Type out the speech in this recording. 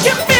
you can